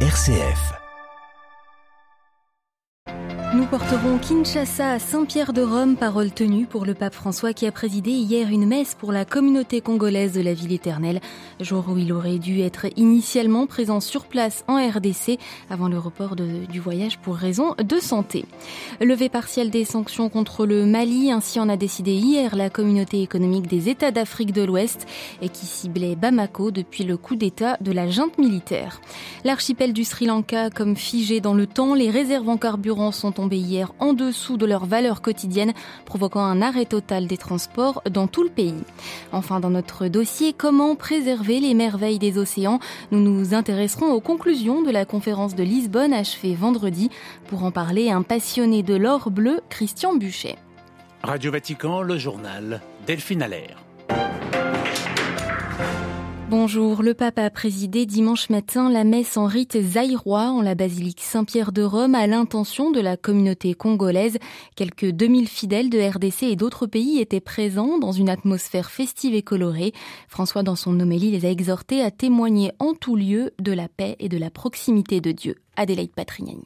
RCF. Nous porterons Kinshasa à Saint-Pierre de Rome, parole tenue pour le pape François qui a présidé hier une messe pour la communauté congolaise de la ville éternelle, jour où il aurait dû être initialement présent sur place en RDC avant le report du voyage pour raison de santé. Levé partiel des sanctions contre le Mali, ainsi en a décidé hier la communauté économique des États d'Afrique de l'Ouest et qui ciblait Bamako depuis le coup d'État de la junte militaire. L'archipel du Sri Lanka comme figé dans le temps, les réserves en carburant sont hier en dessous de leur valeur quotidienne, provoquant un arrêt total des transports dans tout le pays. Enfin, dans notre dossier, comment préserver les merveilles des océans Nous nous intéresserons aux conclusions de la conférence de Lisbonne achevée vendredi. Pour en parler, un passionné de l'or bleu, Christian Buchet. Radio Vatican, le journal Delphine Allaire. Bonjour, le pape a présidé dimanche matin la messe en rite zaïrois en la basilique Saint-Pierre de Rome à l'intention de la communauté congolaise. Quelques 2000 fidèles de RDC et d'autres pays étaient présents dans une atmosphère festive et colorée. François, dans son homélie, les a exhortés à témoigner en tout lieu de la paix et de la proximité de Dieu. Adélaïde Patrignani.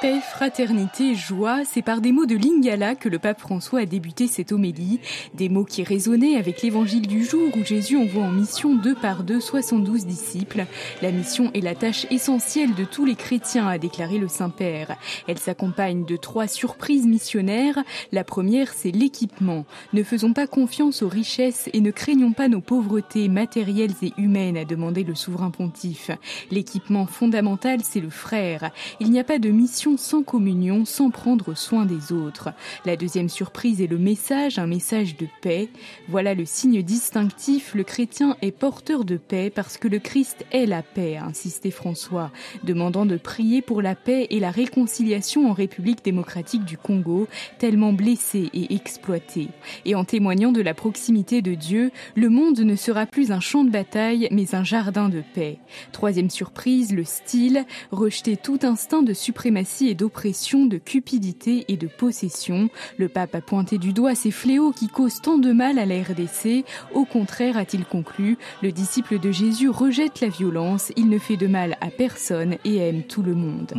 Paix, fraternité, joie, c'est par des mots de Lingala que le pape François a débuté cette homélie. Des mots qui résonnaient avec l'évangile du jour où Jésus envoie en mission deux par deux 72 disciples. La mission est la tâche essentielle de tous les chrétiens, a déclaré le Saint-Père. Elle s'accompagne de trois surprises missionnaires. La première, c'est l'équipement. Ne faisons pas confiance aux richesses et ne craignons pas nos pauvretés matérielles et humaines, a demandé le souverain pontife. L'équipement fondamental, c'est le frère. Il n'y a pas de mission sans communion, sans prendre soin des autres. La deuxième surprise est le message, un message de paix. Voilà le signe distinctif, le chrétien est porteur de paix parce que le Christ est la paix, a insisté François, demandant de prier pour la paix et la réconciliation en République démocratique du Congo, tellement blessée et exploitée. Et en témoignant de la proximité de Dieu, le monde ne sera plus un champ de bataille, mais un jardin de paix. Troisième surprise, le style, rejeter tout instinct de suprématie et d'oppression, de cupidité et de possession. Le pape a pointé du doigt ces fléaux qui causent tant de mal à la RDC. Au contraire, a-t-il conclu, le disciple de Jésus rejette la violence, il ne fait de mal à personne et aime tout le monde.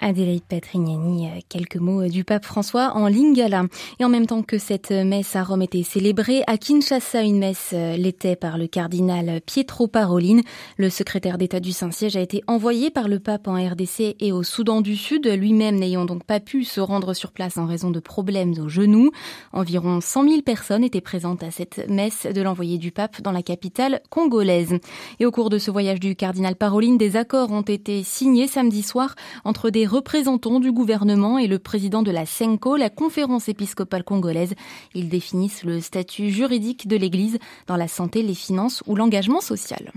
Adélaïde Patrignani, quelques mots du pape François en lingala. Et en même temps que cette messe à Rome était célébrée, à Kinshasa, une messe l'était par le cardinal Pietro Parolin. Le secrétaire d'État du Saint-Siège a été envoyé par le pape en RDC et au Soudan du Sud, lui-même n'ayant donc pas pu se rendre sur place en raison de problèmes au genou. Environ 100 000 personnes étaient présentes à cette messe de l'envoyé du pape dans la capitale congolaise. Et au cours de ce voyage du cardinal Parolin, des accords ont été signés samedi soir entre des représentants du gouvernement et le président de la CENCO, la conférence épiscopale congolaise. Ils définissent le statut juridique de l'Église dans la santé, les finances ou l'engagement social.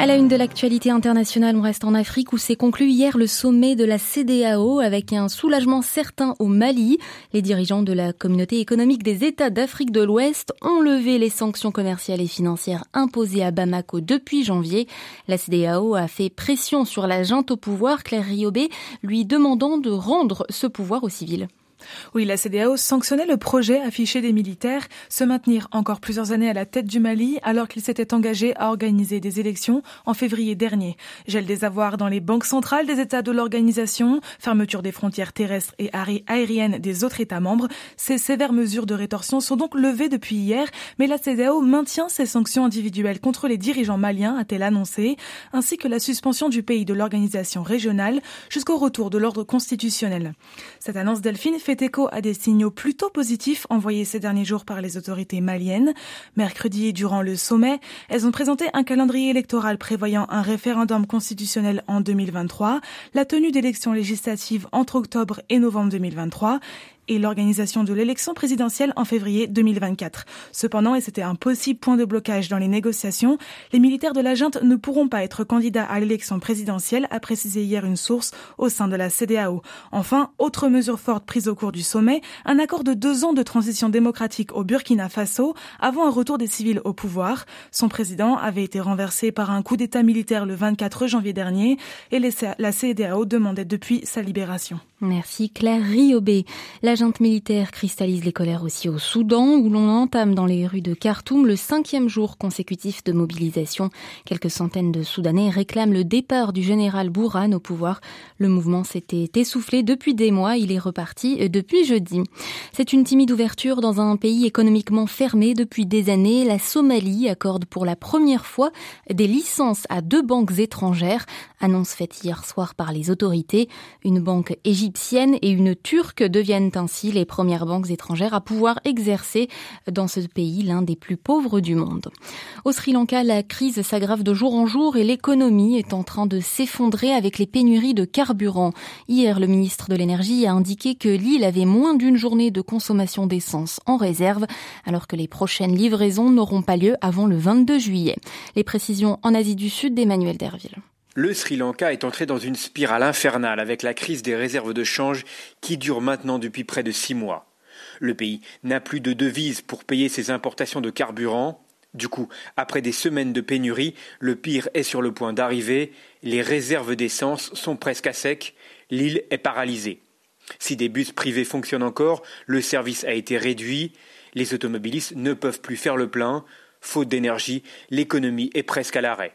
À la une de l'actualité internationale, on reste en Afrique où s'est conclu hier le sommet de la CDAO avec un soulagement certain au Mali. Les dirigeants de la communauté économique des États d'Afrique de l'Ouest ont levé les sanctions commerciales et financières imposées à Bamako depuis janvier. La CDAO a fait pression sur la junte au pouvoir, Claire Riobé, lui demandant de rendre ce pouvoir aux civils. Oui, la CDAO sanctionnait le projet affiché des militaires se maintenir encore plusieurs années à la tête du Mali alors qu'ils s'étaient engagés à organiser des élections en février dernier. Gel des avoirs dans les banques centrales des États de l'organisation, fermeture des frontières terrestres et aériennes des autres États membres. Ces sévères mesures de rétorsion sont donc levées depuis hier, mais la CDAO maintient ses sanctions individuelles contre les dirigeants maliens, a-t-elle annoncé, ainsi que la suspension du pays de l'organisation régionale jusqu'au retour de l'ordre constitutionnel. Cette annonce Delphine fait fait écho à des signaux plutôt positifs envoyés ces derniers jours par les autorités maliennes. Mercredi, durant le sommet, elles ont présenté un calendrier électoral prévoyant un référendum constitutionnel en 2023, la tenue d'élections législatives entre octobre et novembre 2023 et l'organisation de l'élection présidentielle en février 2024. Cependant, et c'était un possible point de blocage dans les négociations, les militaires de la junte ne pourront pas être candidats à l'élection présidentielle, a précisé hier une source au sein de la CDAO. Enfin, autre mesure forte prise au cours du sommet, un accord de deux ans de transition démocratique au Burkina Faso avant un retour des civils au pouvoir. Son président avait été renversé par un coup d'État militaire le 24 janvier dernier et la CDAO demandait depuis sa libération. Merci Claire Riobé. Junte militaire cristallise les colères aussi au Soudan, où l'on entame dans les rues de Khartoum le cinquième jour consécutif de mobilisation. Quelques centaines de Soudanais réclament le départ du général Bourhan au pouvoir. Le mouvement s'était essoufflé depuis des mois, il est reparti depuis jeudi. C'est une timide ouverture dans un pays économiquement fermé depuis des années. La Somalie accorde pour la première fois des licences à deux banques étrangères, annonce faite hier soir par les autorités. Une banque égyptienne et une turque deviennent ainsi les premières banques étrangères à pouvoir exercer dans ce pays, l'un des plus pauvres du monde. Au Sri Lanka, la crise s'aggrave de jour en jour et l'économie est en train de s'effondrer avec les pénuries de carburant. Hier, le ministre de l'Énergie a indiqué que l'île avait moins d'une journée de consommation d'essence en réserve, alors que les prochaines livraisons n'auront pas lieu avant le 22 juillet. Les précisions en Asie du Sud d'Emmanuel Derville. Le Sri Lanka est entré dans une spirale infernale avec la crise des réserves de change qui dure maintenant depuis près de six mois. Le pays n'a plus de devises pour payer ses importations de carburant. Du coup, après des semaines de pénurie, le pire est sur le point d'arriver. Les réserves d'essence sont presque à sec. L'île est paralysée. Si des bus privés fonctionnent encore, le service a été réduit. Les automobilistes ne peuvent plus faire le plein. Faute d'énergie, l'économie est presque à l'arrêt.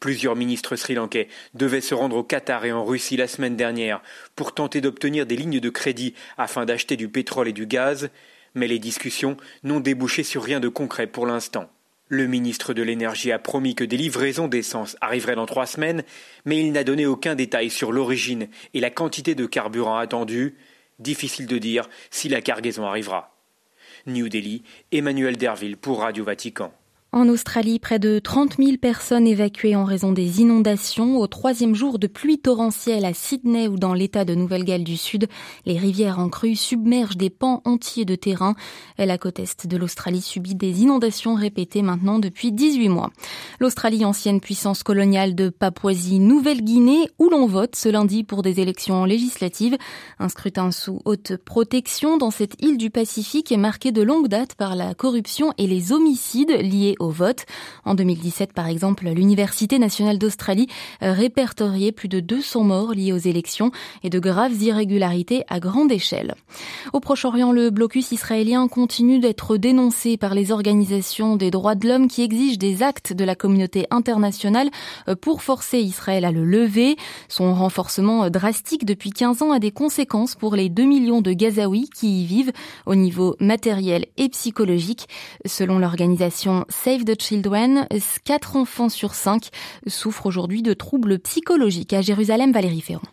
Plusieurs ministres sri-lankais devaient se rendre au Qatar et en Russie la semaine dernière pour tenter d'obtenir des lignes de crédit afin d'acheter du pétrole et du gaz, mais les discussions n'ont débouché sur rien de concret pour l'instant. Le ministre de l'Énergie a promis que des livraisons d'essence arriveraient dans trois semaines, mais il n'a donné aucun détail sur l'origine et la quantité de carburant attendue. Difficile de dire si la cargaison arrivera. New Delhi, Emmanuel Derville pour Radio Vatican. En Australie, près de 30 000 personnes évacuées en raison des inondations. Au troisième jour de pluie torrentielle à Sydney ou dans l'état de Nouvelle-Galles du Sud, les rivières en crue submergent des pans entiers de terrain. La côte est de l'Australie subit des inondations répétées maintenant depuis 18 mois. L'Australie, ancienne puissance coloniale de Papouasie-Nouvelle-Guinée, où l'on vote ce lundi pour des élections législatives. Un scrutin sous haute protection dans cette île du Pacifique est marqué de longue date par la corruption et les homicides liés au vote. En 2017, par exemple, l'Université nationale d'Australie euh, répertoriait plus de 200 morts liés aux élections et de graves irrégularités à grande échelle. Au Proche-Orient, le blocus israélien continue d'être dénoncé par les organisations des droits de l'homme qui exigent des actes de la communauté internationale euh, pour forcer Israël à le lever. Son renforcement euh, drastique depuis 15 ans a des conséquences pour les 2 millions de Gazaouis qui y vivent au niveau matériel et psychologique. Selon l'organisation Save the Children, 4 enfants sur 5 souffrent aujourd'hui de troubles psychologiques. À Jérusalem, Valérie Ferrand.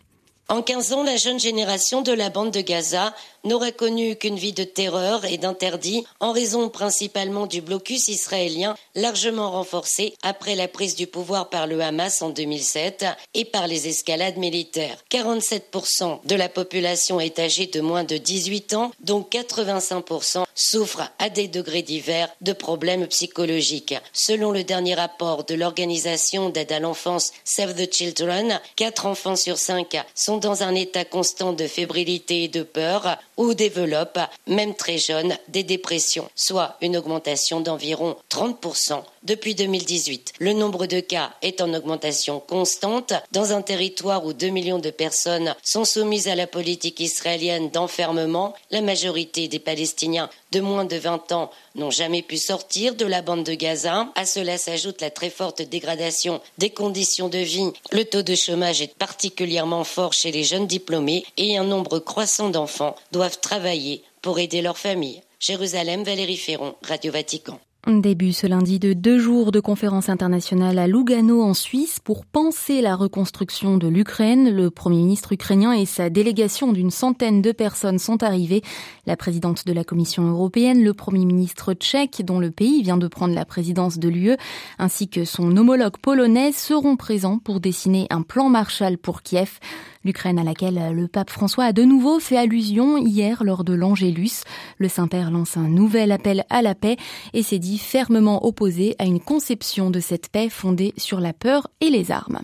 En 15 ans, la jeune génération de la bande de Gaza n'aurait connu qu'une vie de terreur et d'interdit en raison principalement du blocus israélien largement renforcé après la prise du pouvoir par le Hamas en 2007 et par les escalades militaires. 47% de la population est âgée de moins de 18 ans, dont 85% souffrent à des degrés divers de problèmes psychologiques. Selon le dernier rapport de l'organisation d'aide à l'enfance Save the Children, 4 enfants sur 5 sont dans un état constant de fébrilité et de peur ou développent, même très jeunes, des dépressions, soit une augmentation d'environ 30% depuis 2018. Le nombre de cas est en augmentation constante dans un territoire où 2 millions de personnes sont soumises à la politique israélienne d'enfermement. La majorité des Palestiniens de moins de 20 ans n'ont jamais pu sortir de la bande de Gaza. À cela s'ajoute la très forte dégradation des conditions de vie. Le taux de chômage est particulièrement fort chez les jeunes diplômés et un nombre croissant d'enfants doivent travailler pour aider leur famille. Jérusalem, Valérie Ferron, Radio Vatican. Début ce lundi de deux jours de conférence internationale à Lugano en Suisse pour penser la reconstruction de l'Ukraine. Le Premier ministre ukrainien et sa délégation d'une centaine de personnes sont arrivés. La présidente de la Commission européenne, le Premier ministre tchèque, dont le pays vient de prendre la présidence de l'UE, ainsi que son homologue polonais seront présents pour dessiner un plan Marshall pour Kiev. L'Ukraine à laquelle le pape François a de nouveau fait allusion hier lors de l'Angélus. Le Saint-Père lance un nouvel appel à la paix et s'est dit fermement opposé à une conception de cette paix fondée sur la peur et les armes.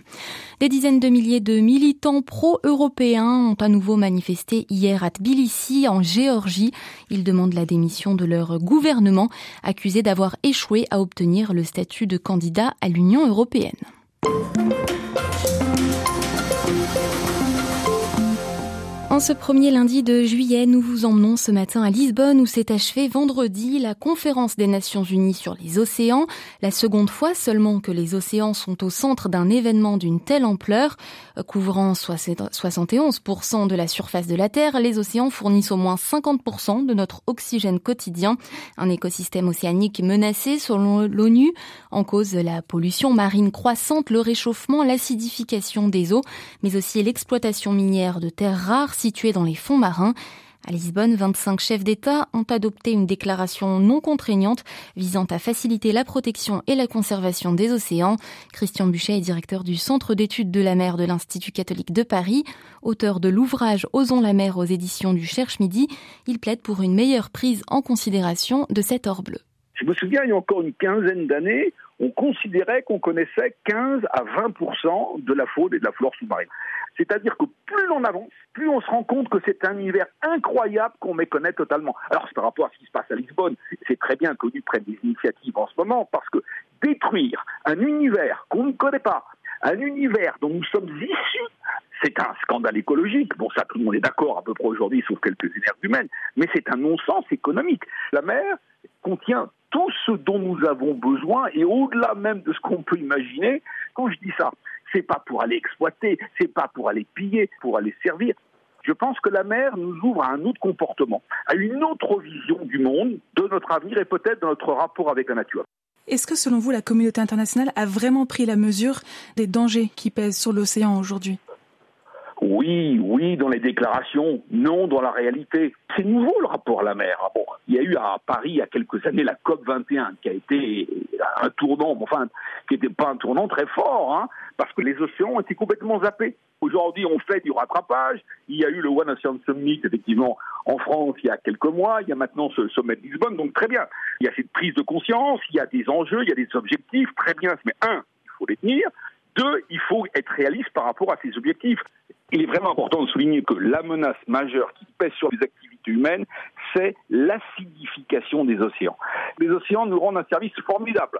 Des dizaines de milliers de militants pro-européens ont à nouveau manifesté hier à Tbilissi, en Géorgie. Ils demandent la démission de leur gouvernement, accusé d'avoir échoué à obtenir le statut de candidat à l'Union européenne. En ce premier lundi de juillet, nous vous emmenons ce matin à Lisbonne où s'est achevée vendredi la conférence des Nations Unies sur les océans. La seconde fois seulement que les océans sont au centre d'un événement d'une telle ampleur. Couvrant 71% de la surface de la Terre, les océans fournissent au moins 50% de notre oxygène quotidien. Un écosystème océanique menacé selon l'ONU en cause la pollution marine croissante, le réchauffement, l'acidification des eaux, mais aussi l'exploitation minière de terres rares situés dans les fonds marins. À Lisbonne, 25 chefs d'État ont adopté une déclaration non contraignante visant à faciliter la protection et la conservation des océans. Christian Buchet est directeur du Centre d'études de la mer de l'Institut catholique de Paris. Auteur de l'ouvrage Osons la mer aux éditions du Cherche Midi, il plaide pour une meilleure prise en considération de cet or bleu. Je me souviens, il y a encore une quinzaine d'années, on considérait qu'on connaissait 15 à 20 de la faune et de la flore sous-marine. C'est-à-dire que plus l'on avance, plus on se rend compte que c'est un univers incroyable qu'on méconnaît totalement. Alors, c'est par rapport à ce qui se passe à Lisbonne, c'est très bien l'ONU prenne des initiatives en ce moment, parce que détruire un univers qu'on ne connaît pas, un univers dont nous sommes issus, c'est un scandale écologique. Bon, ça, tout le monde est d'accord à peu près aujourd'hui, sauf quelques énergumènes, mais c'est un non-sens économique. La mer contient tout ce dont nous avons besoin et au-delà même de ce qu'on peut imaginer. Quand je dis ça, c'est pas pour aller exploiter, c'est pas pour aller piller, pour aller servir. Je pense que la mer nous ouvre à un autre comportement, à une autre vision du monde, de notre avenir et peut-être de notre rapport avec la nature. Est-ce que selon vous, la communauté internationale a vraiment pris la mesure des dangers qui pèsent sur l'océan aujourd'hui? Oui, oui, dans les déclarations, non dans la réalité. C'est nouveau le rapport à la mer. Ah bon, il y a eu à Paris il y a quelques années la COP 21 qui a été un tournant, enfin, qui n'était pas un tournant très fort, hein, parce que les océans ont été complètement zappés. Aujourd'hui, on fait du rattrapage. Il y a eu le One Ocean Summit, effectivement, en France il y a quelques mois. Il y a maintenant ce sommet de Lisbonne. Donc, très bien. Il y a cette prise de conscience, il y a des enjeux, il y a des objectifs. Très bien. Mais un, il faut les tenir. Deux, il faut être réaliste par rapport à ces objectifs. Il est vraiment important de souligner que la menace majeure qui pèse sur les activités humaines, c'est l'acidification des océans. Les océans nous rendent un service formidable.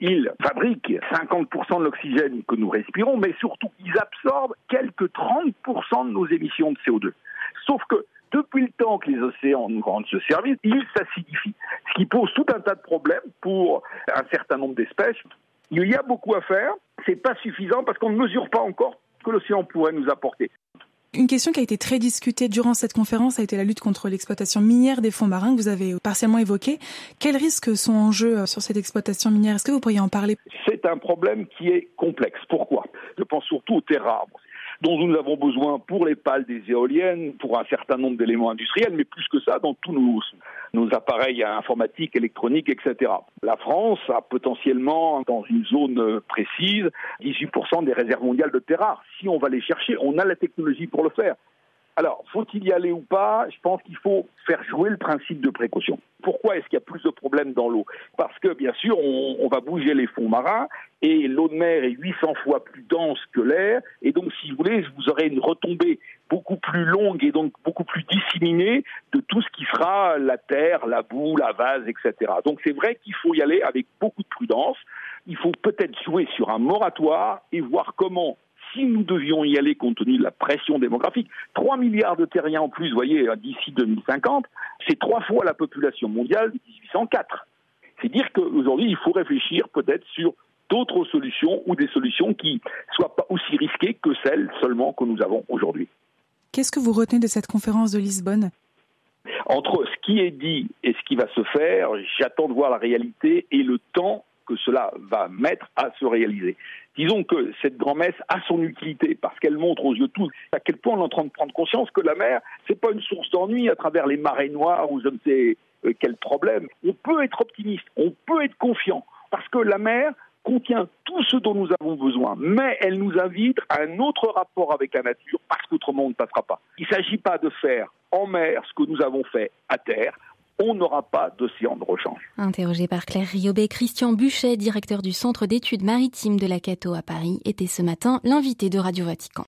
Ils fabriquent 50% de l'oxygène que nous respirons, mais surtout, ils absorbent quelques 30% de nos émissions de CO2. Sauf que depuis le temps que les océans nous rendent ce service, ils s'acidifient, ce qui pose tout un tas de problèmes pour un certain nombre d'espèces. Il y a beaucoup à faire, c'est pas suffisant parce qu'on ne mesure pas encore que l'océan pourrait nous apporter. Une question qui a été très discutée durant cette conférence a été la lutte contre l'exploitation minière des fonds marins que vous avez partiellement évoqué. Quels risques sont en jeu euh, sur cette exploitation minière? Est-ce que vous pourriez en parler? C'est un problème qui est complexe. Pourquoi? Je pense surtout aux terres rares dont nous avons besoin pour les pales des éoliennes, pour un certain nombre d'éléments industriels, mais plus que ça, dans tous nos, nos appareils informatiques, électroniques, etc. La France a potentiellement, dans une zone précise, 18% des réserves mondiales de terres rares. Si on va les chercher, on a la technologie pour le faire. Alors, faut-il y aller ou pas? Je pense qu'il faut faire jouer le principe de précaution. Pourquoi est-ce qu'il y a plus de problèmes dans l'eau? Parce que, bien sûr, on, va bouger les fonds marins et l'eau de mer est 800 fois plus dense que l'air. Et donc, si vous voulez, vous aurez une retombée beaucoup plus longue et donc beaucoup plus disséminée de tout ce qui sera la terre, la boue, la vase, etc. Donc, c'est vrai qu'il faut y aller avec beaucoup de prudence. Il faut peut-être jouer sur un moratoire et voir comment si nous devions y aller compte tenu de la pression démographique, 3 milliards de terriens en plus, vous voyez, d'ici 2050, c'est trois fois la population mondiale de 1804. C'est dire qu'aujourd'hui, il faut réfléchir peut-être sur d'autres solutions ou des solutions qui soient pas aussi risquées que celles seulement que nous avons aujourd'hui. Qu'est-ce que vous retenez de cette conférence de Lisbonne? Entre ce qui est dit et ce qui va se faire, j'attends de voir la réalité et le temps que cela va mettre à se réaliser. Disons que cette grand-messe a son utilité parce qu'elle montre aux yeux tous à quel point on est en train de prendre conscience que la mer, c'est pas une source d'ennui à travers les marées noires ou je ne sais euh, quel problème. On peut être optimiste, on peut être confiant parce que la mer contient tout ce dont nous avons besoin, mais elle nous invite à un autre rapport avec la nature parce qu'autrement on ne passera pas. Il ne s'agit pas de faire en mer ce que nous avons fait à terre, on n'aura pas d'océan de rechange. Interrogé par Claire Riobé, Christian Buchet, directeur du Centre d'études maritimes de la Cato à Paris, était ce matin l'invité de Radio Vatican.